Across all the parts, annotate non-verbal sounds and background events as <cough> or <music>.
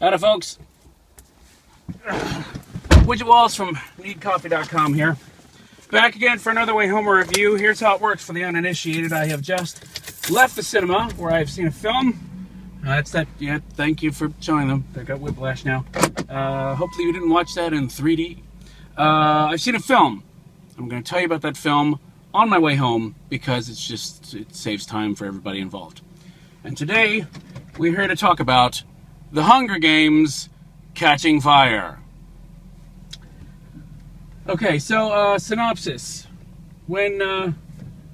Howdy, folks. Widgett Walls from NeedCoffee.com here. Back again for another Way Home review. Here's how it works for the uninitiated. I have just left the cinema where I've seen a film. Uh, that's that. Yeah, thank you for showing them. They've got whiplash now. Uh, hopefully, you didn't watch that in 3D. Uh, I've seen a film. I'm going to tell you about that film on my way home because it's just it saves time for everybody involved. And today we're here to talk about The Hunger Games: Catching Fire. Okay, so uh, synopsis. When uh,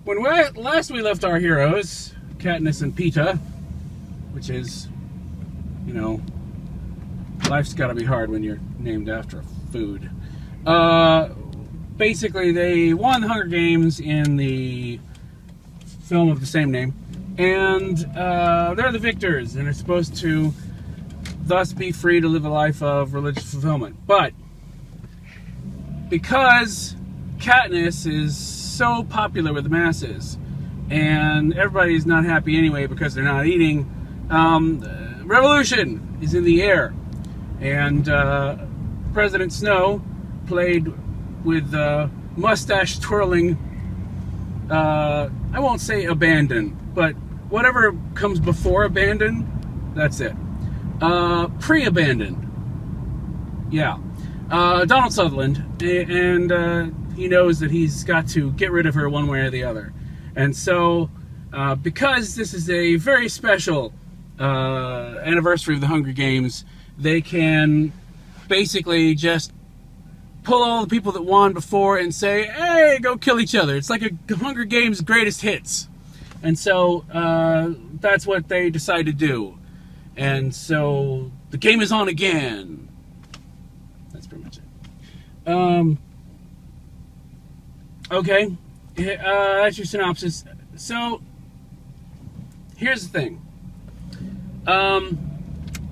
when we, last we left our heroes, Katniss and Peeta, which is, you know, life's got to be hard when you're named after food. Uh, basically, they won the Hunger Games in the film of the same name, and uh, they're the victors, and are supposed to thus be free to live a life of religious fulfillment. But because Katniss is so popular with the masses, and everybody's not happy anyway because they're not eating, um, revolution is in the air. And uh, President Snow, played with uh, mustache twirling, uh, I won't say abandon, but whatever comes before abandon, that's it. Uh, Pre abandoned. Yeah uh, Donald Sutherland, and uh, he knows that he's got to get rid of her one way or the other. And so, uh, because this is a very special uh, anniversary of the Hunger Games, they can basically just pull all the people that won before and say, hey, go kill each other. It's like a Hunger Games greatest hits. And so uh, that's what they decide to do. And so the game is on again That's pretty much it. um, okay, uh, that's your synopsis. So, here's the thing. Um,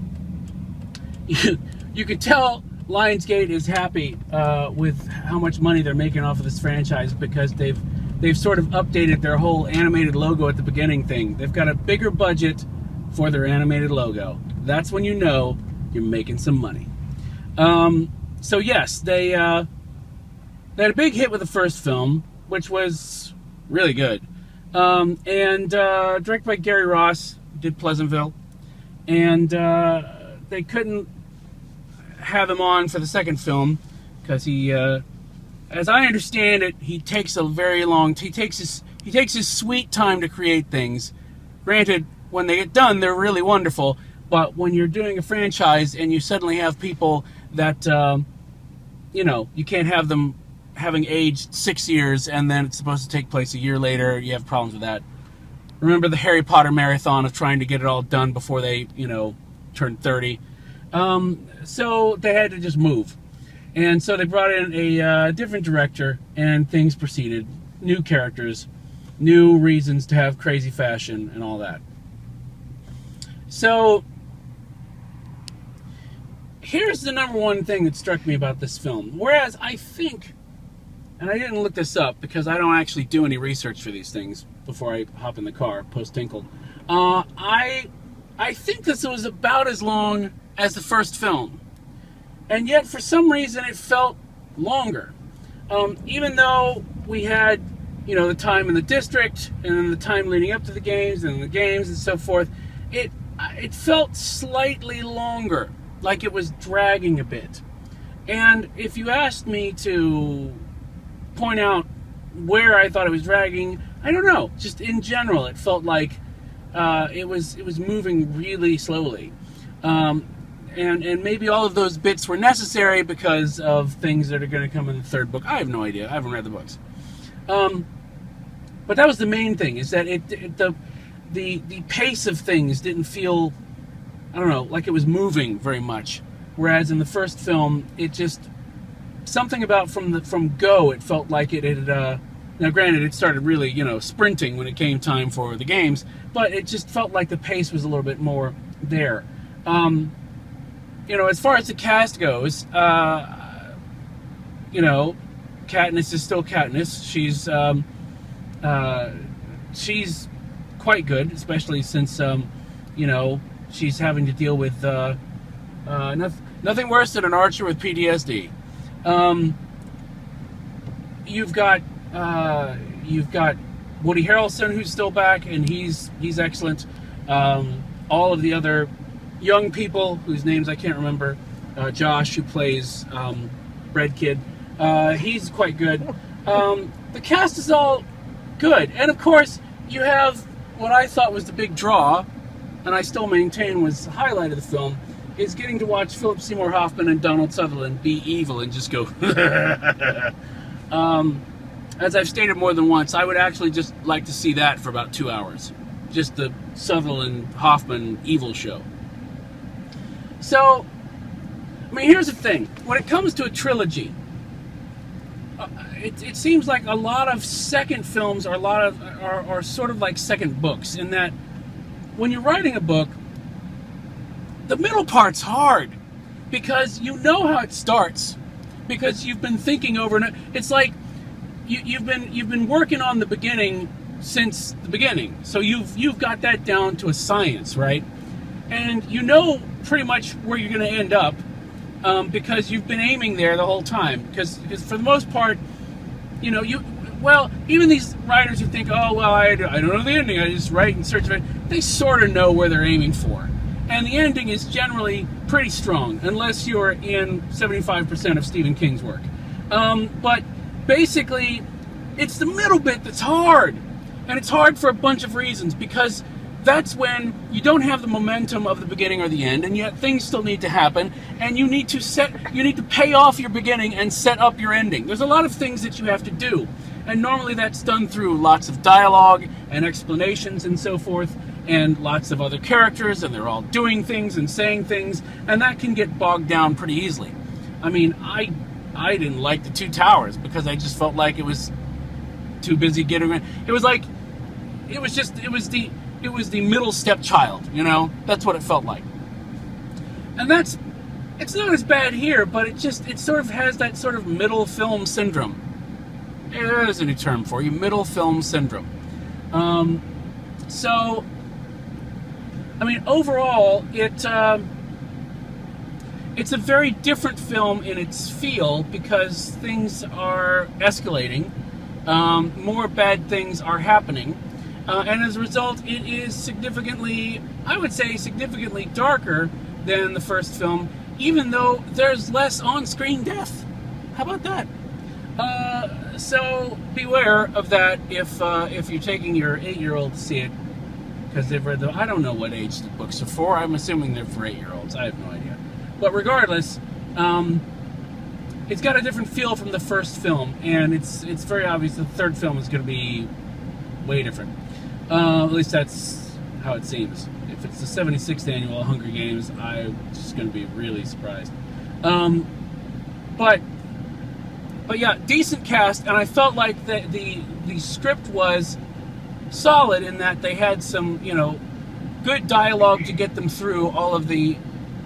<laughs> you, you can tell Lionsgate is happy uh, with how much money they're making off of this franchise because they've they've sort of updated their whole animated logo at the beginning thing. They've got a bigger budget for their animated logo. That's when you know you're making some money. Um, so yes, they uh, they had a big hit with the first film, which was really good, um, and uh, directed by Gary Ross, did Pleasantville, and uh, they couldn't have him on for the second film because he, uh, as I understand it, he takes a very long. He takes his he takes his sweet time to create things. Granted, when they get done, they're really wonderful. But when you're doing a franchise and you suddenly have people that um, you know you can't have them having aged six years and then it's supposed to take place a year later. You have problems with that. Remember the Harry Potter marathon of trying to get it all done before they you know turn 30. Um, so they had to just move. And so they brought in a uh, different director, and things proceeded. New characters, new reasons to have crazy fashion, and all that. So here's the number one thing that struck me about this film. Whereas I think, and I didn't look this up because I don't actually do any research for these things before I hop in the car post Tinkle. Uh, I I think this was about as long as the first film, and yet for some reason it felt longer. Um, even though we had, you know, the time in the district and then the time leading up to the games and the games and so forth, it it felt slightly longer like it was dragging a bit. And if you asked me to point out where I thought it was dragging, I don't know. Just in general, it felt like uh, it was it was moving really slowly, um, and and maybe all of those bits were necessary because of things that are going to come in the third book. I have no idea. I haven't read the books. Um, but that was the main thing: is that it, it the the the pace of things didn't feel I don't know, like it was moving very much. Whereas in the first film, it just something about from the from go, it felt like it had. Uh, now, granted, it started really, you know, sprinting when it came time for the games, but it just felt like the pace was a little bit more there. Um, you know, as far as the cast goes, uh, you know, Katniss is still Katniss. She's um, uh, she's quite good, especially since um, you know she's having to deal with uh, Uh, nothing, nothing worse than an archer with PTSD. Um, you've got uh, you've got Woody Harrelson who's still back, and he's he's excellent. Um, all of the other young people whose names I can't remember. Uh, Josh, who plays um, Bread Kid, uh, he's quite good. <laughs> Um, the cast is all good, and of course you have what I thought was the big draw, and I still maintain was the highlight of the film, is getting to watch Philip Seymour Hoffman and Donald Sutherland be evil and just go. <laughs> um, as I've stated more than once, I would actually just like to see that for about two hours. Just the Sutherland Hoffman evil show. So, I mean, here's the thing when it comes to a trilogy, uh, it, it seems like a lot of second films are a lot of are, are sort of like second books in that when you're writing a book, the middle part's hard because you know how it starts because you've been thinking over it. It's like you, you've been you've been working on the beginning since the beginning, so you've you've got that down to a science, right? And you know pretty much where you're going to end up um, because you've been aiming there the whole time. Because for the most part, you know you well even these writers who think oh well I, I don't know the ending I just write in search of it they sort of know where they're aiming for and the ending is generally pretty strong, unless you're in 75% of Stephen King's work. Um, but basically, it's the middle bit that's hard. And it's hard for a bunch of reasons because that's when you don't have the momentum of the beginning or the end and yet things still need to happen and you need to set you need to pay off your beginning and set up your ending there's a lot of things that you have to do and normally that's done through lots of dialogue and explanations and so forth and lots of other characters, and they're all doing things and saying things, and that can get bogged down pretty easily. I mean, I I didn't like the Two Towers because I just felt like it was too busy getting. It was like it was just it was the it was the middle stepchild, you know. That's what it felt like, and that's it's not as bad here, but it just it sort of has that sort of middle film syndrome. There's a new term for you, middle film syndrome. Um, so I mean, overall, it um, it's a very different film in its feel because things are escalating. Um, more bad things are happening. Uh, and as a result, it is significantly, I would say, significantly darker than the first film, even though there's less on screen death. How about that? Uh, so beware of that if, uh, if you're taking your eight year old to see it because they've read the. I don't know what age the books are for. I'm assuming they're for eight-year-olds. I have no idea. But regardless, um, it's got a different feel from the first film, and it's it's very obvious the third film is going to be way different. Uh, at least that's how it seems. If it's the 76th annual Hunger Games, I'm just going to be really surprised. Um, but but yeah, decent cast, and I felt like the the the script was solid in that they had some, you know, good dialogue to get them through all of the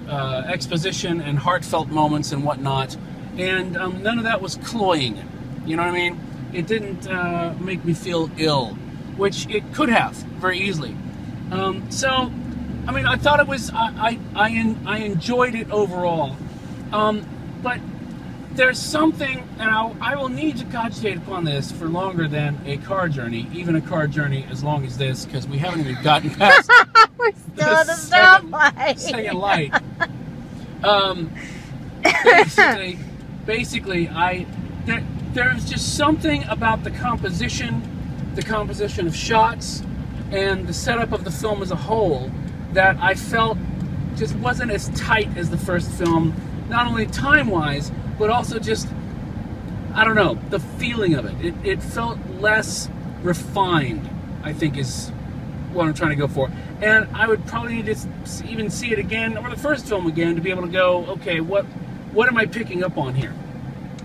uh, exposition and heartfelt moments and whatnot. And um, none of that was cloying. You know what I mean? It didn't uh, make me feel ill, which it could have very easily. Um, so, I mean, I thought it was, I, I, I, I enjoyed it overall. Um, but there's something, and I'll, I will need to cogitate upon this for longer than a car journey, even a car journey as long as this, because we haven't even gotten <laughs> past We're still the the second- stoplight. second light. <laughs> Um, basically, basically, I there, there's just something about the composition, the composition of shots, and the setup of the film as a whole that I felt just wasn't as tight as the first film. Not only time-wise, but also just I don't know the feeling of it. It, it felt less refined. I think is what I'm trying to go for. And I would probably need to even see it again or the first film again to be able to go, okay, what what am I picking up on here?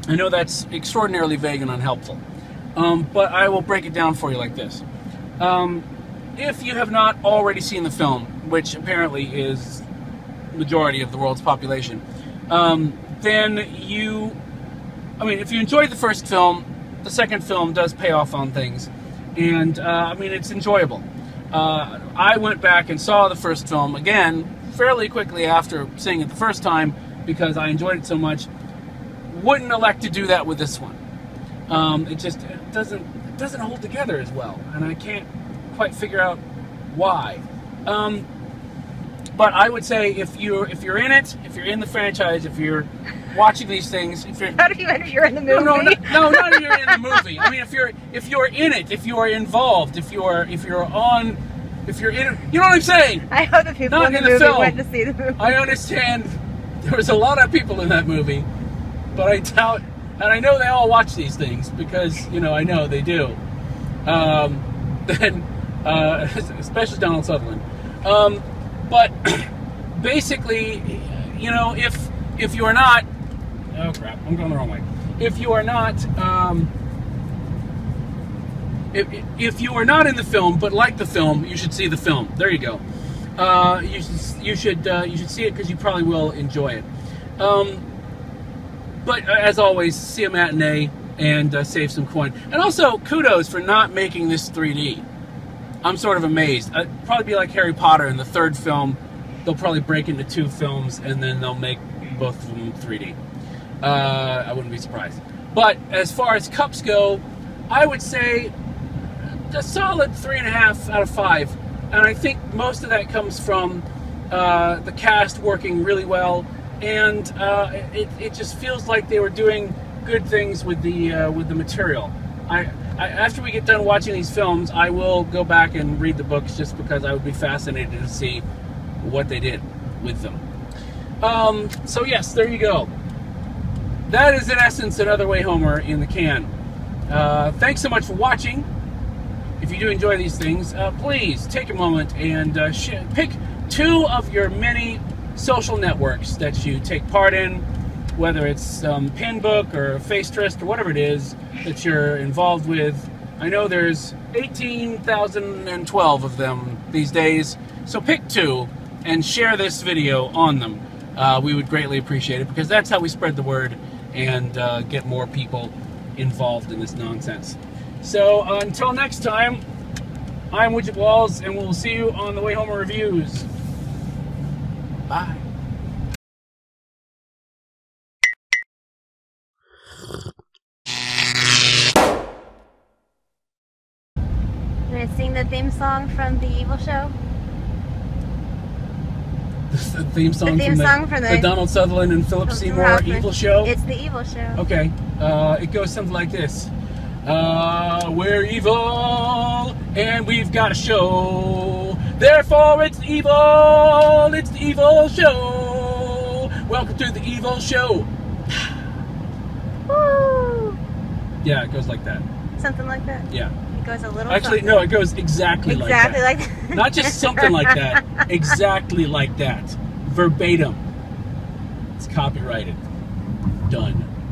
I know that's extraordinarily vague and unhelpful, um, but I will break it down for you like this. Um, if you have not already seen the film, which apparently is majority of the world's population, um, then you, I mean, if you enjoyed the first film, the second film does pay off on things, and uh, I mean, it's enjoyable. Uh, I went back and saw the first film again fairly quickly after seeing it the first time because I enjoyed it so much. Wouldn't elect to do that with this one. Um, it just doesn't it doesn't hold together as well, and I can't quite figure out why. Um, but I would say if you're if you're in it, if you're in the franchise, if you're watching these things, if you're <laughs> How do you if you're in the movie? no, no, no, no, not if you're in the <laughs> movie. I mean, if you're if you're in it, if you're involved, if you're if you're on, if you're in, you know what I'm saying? I hope the people Not in the in the movie film. went to see the movie. I understand there was a lot of people in that movie, but I doubt, and I know they all watch these things because you know I know they do. Um, <laughs> then, uh, <laughs> especially Donald Sutherland. Um, but <clears throat> basically, you know, if if you are not, oh crap, I'm going the wrong way. If you are not. Um, if, if you are not in the film but like the film, you should see the film. There you go. Uh, you should you should uh, you should see it because you probably will enjoy it. Um, but uh, as always, see a matinee and uh, save some coin. And also, kudos for not making this 3D. I'm sort of amazed. I'd probably be like Harry Potter in the third film. They'll probably break into two films and then they'll make both of them 3D. Uh, I wouldn't be surprised. But as far as cups go, I would say a solid three and a half out of five. And I think most of that comes from uh, the cast working really well, and uh, it, it just feels like they were doing good things with the uh, with the material. I, I after we get done watching these films, I will go back and read the books just because I would be fascinated to see what they did with them. Um, so yes, there you go. That is in essence another Wayhomer in the can. Uh, thanks so much for watching if you do enjoy these things, uh, please take a moment and uh, pick two of your many social networks that you take part in, whether it's um, Pinbook or face Facetrist or whatever it is that you're involved with. I know there's 18,012 of them these days, so pick two and share this video on them. Uh, we would greatly appreciate it because that's how we spread the word and uh, get more people involved in this nonsense. So until next time, I'm Widgett Walls, and we'll see you on the Wayhomer Reviews. Bye. You gonna sing the theme song from the Evil Show? The theme song, the theme from, the, song from the- Donald Sutherland and Philip Seymour Hoffman. Evil Show. It's the Evil Show. Okay, uh, it goes something like this. Uh, we're evil, and we've got a show. Therefore, it's evil. It's the evil show. Welcome to the evil show. <sighs> Yeah, it goes like that. Something like that. Yeah. It goes a little. Actually, something. no, it goes exactly, like that Exactly like like <laughs> that. that. Not just something like that, <laughs> exactly like that. Verbatim. It's copyrighted. Done.